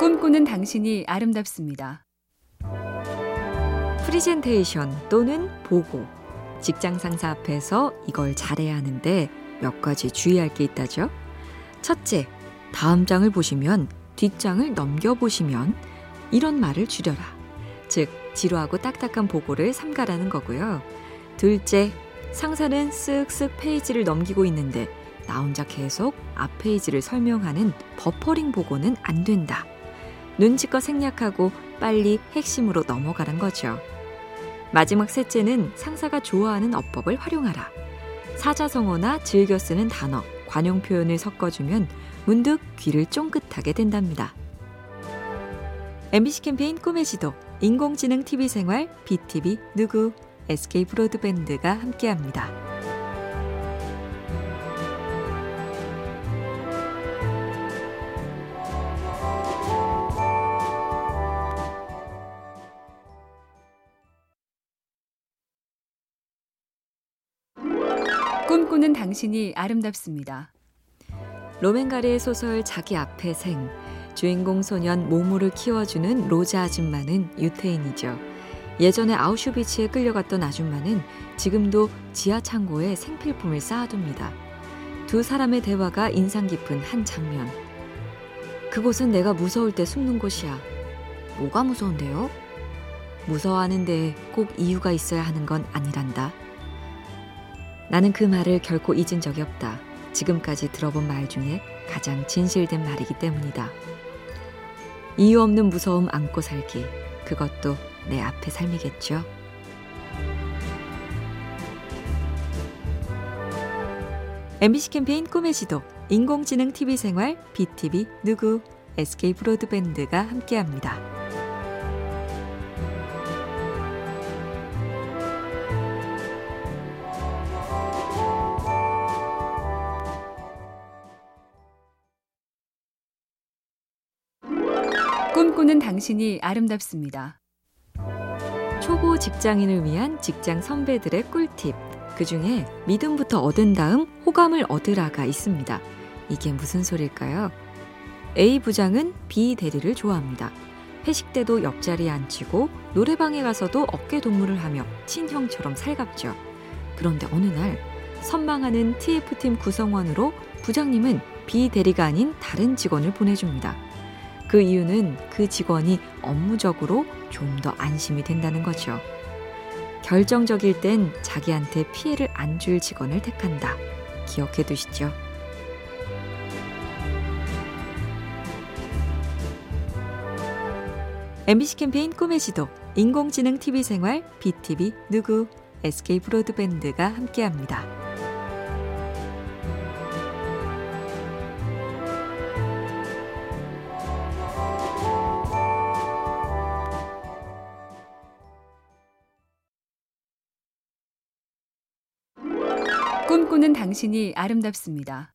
꿈꾸는 당신이 아름답습니다. 프리젠테이션 또는 보고. 직장 상사 앞에서 이걸 잘해야 하는데 몇 가지 주의할 게 있다죠. 첫째, 다음 장을 보시면 뒷장을 넘겨보시면 이런 말을 줄여라. 즉, 지루하고 딱딱한 보고를 삼가라는 거고요. 둘째, 상사는 쓱쓱 페이지를 넘기고 있는데 나 혼자 계속 앞 페이지를 설명하는 버퍼링 보고는 안 된다. 눈치껏 생략하고 빨리 핵심으로 넘어가란 거죠. 마지막 셋째는 상사가 좋아하는 어법을 활용하라. 사자성어나 즐겨 쓰는 단어, 관용 표현을 섞어주면 문득 귀를 쫑긋하게 된답니다. MBC 캠페인 꿈의 지도, 인공지능 TV 생활, BTV 누구, SK 브로드밴드가 함께합니다. 꿈꾸는 당신이 아름답습니다. 로맨가리의 소설 자기 앞에 생 주인공 소년 모모를 키워주는 로자 아줌마는 유태인이죠. 예전에 아우슈비츠에 끌려갔던 아줌마는 지금도 지하 창고에 생필품을 쌓아둡니다. 두 사람의 대화가 인상 깊은 한 장면. 그곳은 내가 무서울 때 숨는 곳이야. 뭐가 무서운데요? 무서워하는데 꼭 이유가 있어야 하는 건 아니란다. 나는 그 말을 결코 잊은 적이 없다. 지금까지 들어본 말 중에 가장 진실된 말이기 때문이다. 이유 없는 무서움 안고 살기. 그것도 내 앞의 삶이겠죠. MBC 캠페인 꿈의 지도, 인공지능 TV 생활, BTV 누구, SK 브로드밴드가 함께합니다. 꿈꾸는 당신이 아름답습니다. 초보 직장인을 위한 직장 선배들의 꿀팁. 그 중에 믿음부터 얻은 다음 호감을 얻으라가 있습니다. 이게 무슨 소릴까요? A 부장은 B 대리를 좋아합니다. 회식 때도 옆자리에 앉히고 노래방에 가서도 어깨 동무를 하며 친형처럼 살갑죠. 그런데 어느 날 선망하는 TF팀 구성원으로 부장님은 B 대리가 아닌 다른 직원을 보내줍니다. 그 이유는 그 직원이 업무적으로 좀 더 안심이 된다는 거죠. 결정적일 땐 자기한테 피해를 안 줄 직원을 택한다. 기억해 두시죠. MBC 캠페인 꿈의 지도, 인공지능 TV 생활, BTV 누구, SK 브로드밴드가 함께합니다. 꿈꾸는 당신이 아름답습니다.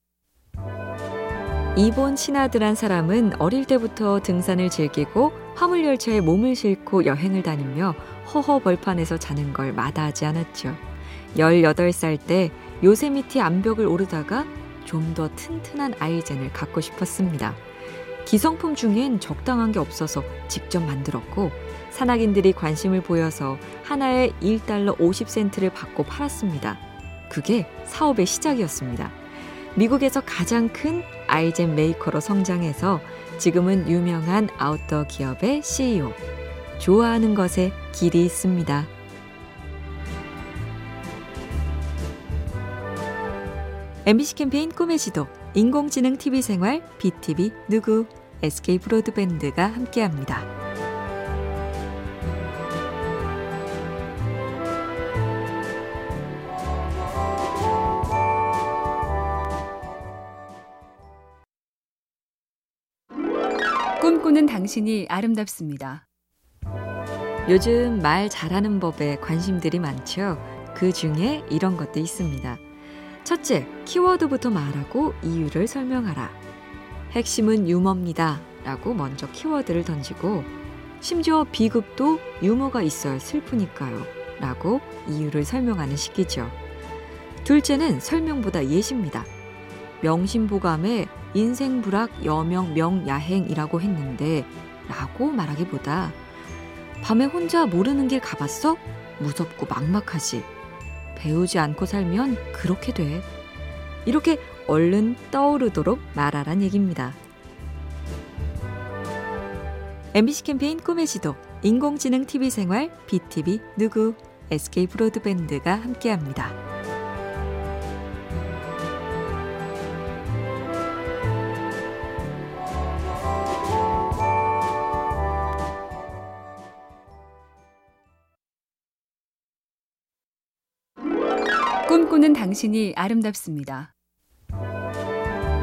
이본 신하들한 사람은 어릴 때부터 등산을 즐기고 화물열차에 몸을 싣고 여행을 다니며 허허 벌판에서 자는 걸 마다하지 않았죠. 18살 때 요세미티 암벽을 오르다가 좀 더 튼튼한 아이젠을 갖고 싶었습니다. 기성품 중엔 적당한 게 없어서 직접 만들었고 산악인들이 관심을 보여서 하나에 1달러 50센트를 받고 팔았습니다. 그게 사업의 시작이었습니다. 미국에서 가장 큰 아이젠 메이커로 성장해서 지금은 유명한 아웃도어 기업의 CEO. 좋아하는 것에 길이 있습니다. MBC 캠페인 꿈의 지도, 인공지능 TV 생활, BTV 누구, SK 브로드밴드가 함께합니다. 꿈꾸는 당신이 아름답습니다. 요즘 말 잘하는 법에 관심들이 많죠. 그 중에 이런 것도 있습니다. 첫째, 키워드부터 말하고 이유를 설명하라. 핵심은 유머입니다. 라고 먼저 키워드를 던지고, 심지어 비극도 유머가 있어야 슬프니까요. 라고 이유를 설명하는 식이죠. 둘째는 설명보다 예시입니다. 명심보감에 인생불악 여명 명야행이라고 했는데 라고 말하기보다 밤에 혼자 모르는 길 가봤어? 무섭고 막막하지. 배우지 않고 살면 그렇게 돼. 이렇게 얼른 떠오르도록 말하란 얘기입니다. MBC 캠페인 꿈의 지도, 인공지능 TV 생활, BTV 누구, SK 브로드밴드가 함께합니다. 꿈꾸는 당신이 아름답습니다.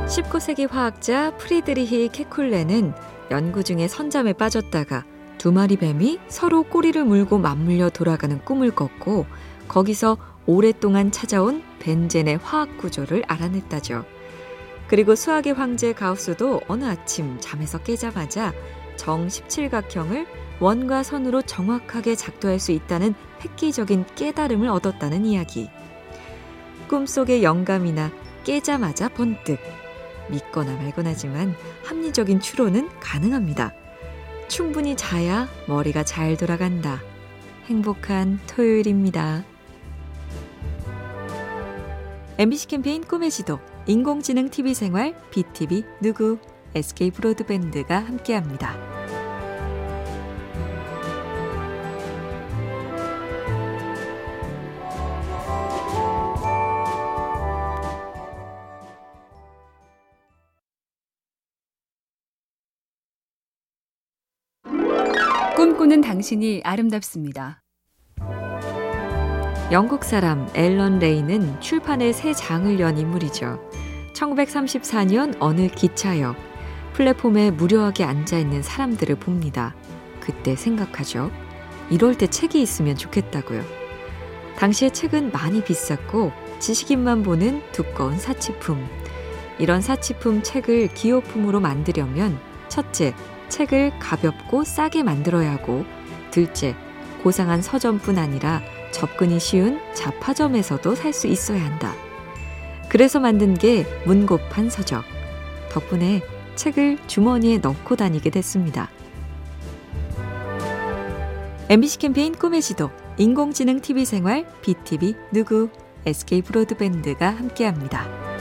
19세기 화학자 프리드리히 케쿨레는 연구 중에 선잠에 빠졌다가 두 마리 뱀이 서로 꼬리를 물고 맞물려 돌아가는 꿈을 꿨고 거기서 오랫동안 찾아온 벤젠의 화학 구조를 알아냈다죠. 그리고 수학의 황제 가우스도 어느 아침 잠에서 깨자마자 정 17각형을 원과 선으로 정확하게 작도할 수 있다는 획기적인 깨달음을 얻었다는 이야기. 꿈속의 영감이나 깨자마자 번뜩. 믿거나 말거나지만 합리적인 추론은 가능합니다. 충분히 자야 머리가 잘 돌아간다. 행복한 토요일입니다. MBC 캠페인 꿈의 지도, 인공지능 TV 생활, BTV 누구, SK 브로드밴드가 함께합니다. 꿈꾸는 당신이 아름답습니다. 영국 사람 앨런 레이는 출판에 새 장을 연 인물이죠. 1934년 어느 기차역 플랫폼에 무료하게 앉아 있는 사람들을 봅니다. 그때 생각하죠. 이럴 때 책이 있으면 좋겠다고요. 당시에 책은 많이 비쌌고 지식인만 보는 두꺼운 사치품. 이런 사치품 책을 기호품으로 만들려면 첫째, 책을 가볍고 싸게 만들어야 하고 둘째, 고상한 서점뿐 아니라 접근이 쉬운 잡화점에서도 살 수 있어야 한다. 그래서 만든 게 문고판 서적. 덕분에 책을 주머니에 넣고 다니게 됐습니다. MBC 캠페인 꿈의 지도, 인공지능 TV 생활, BTV 누구, SK 브로드밴드가 함께합니다.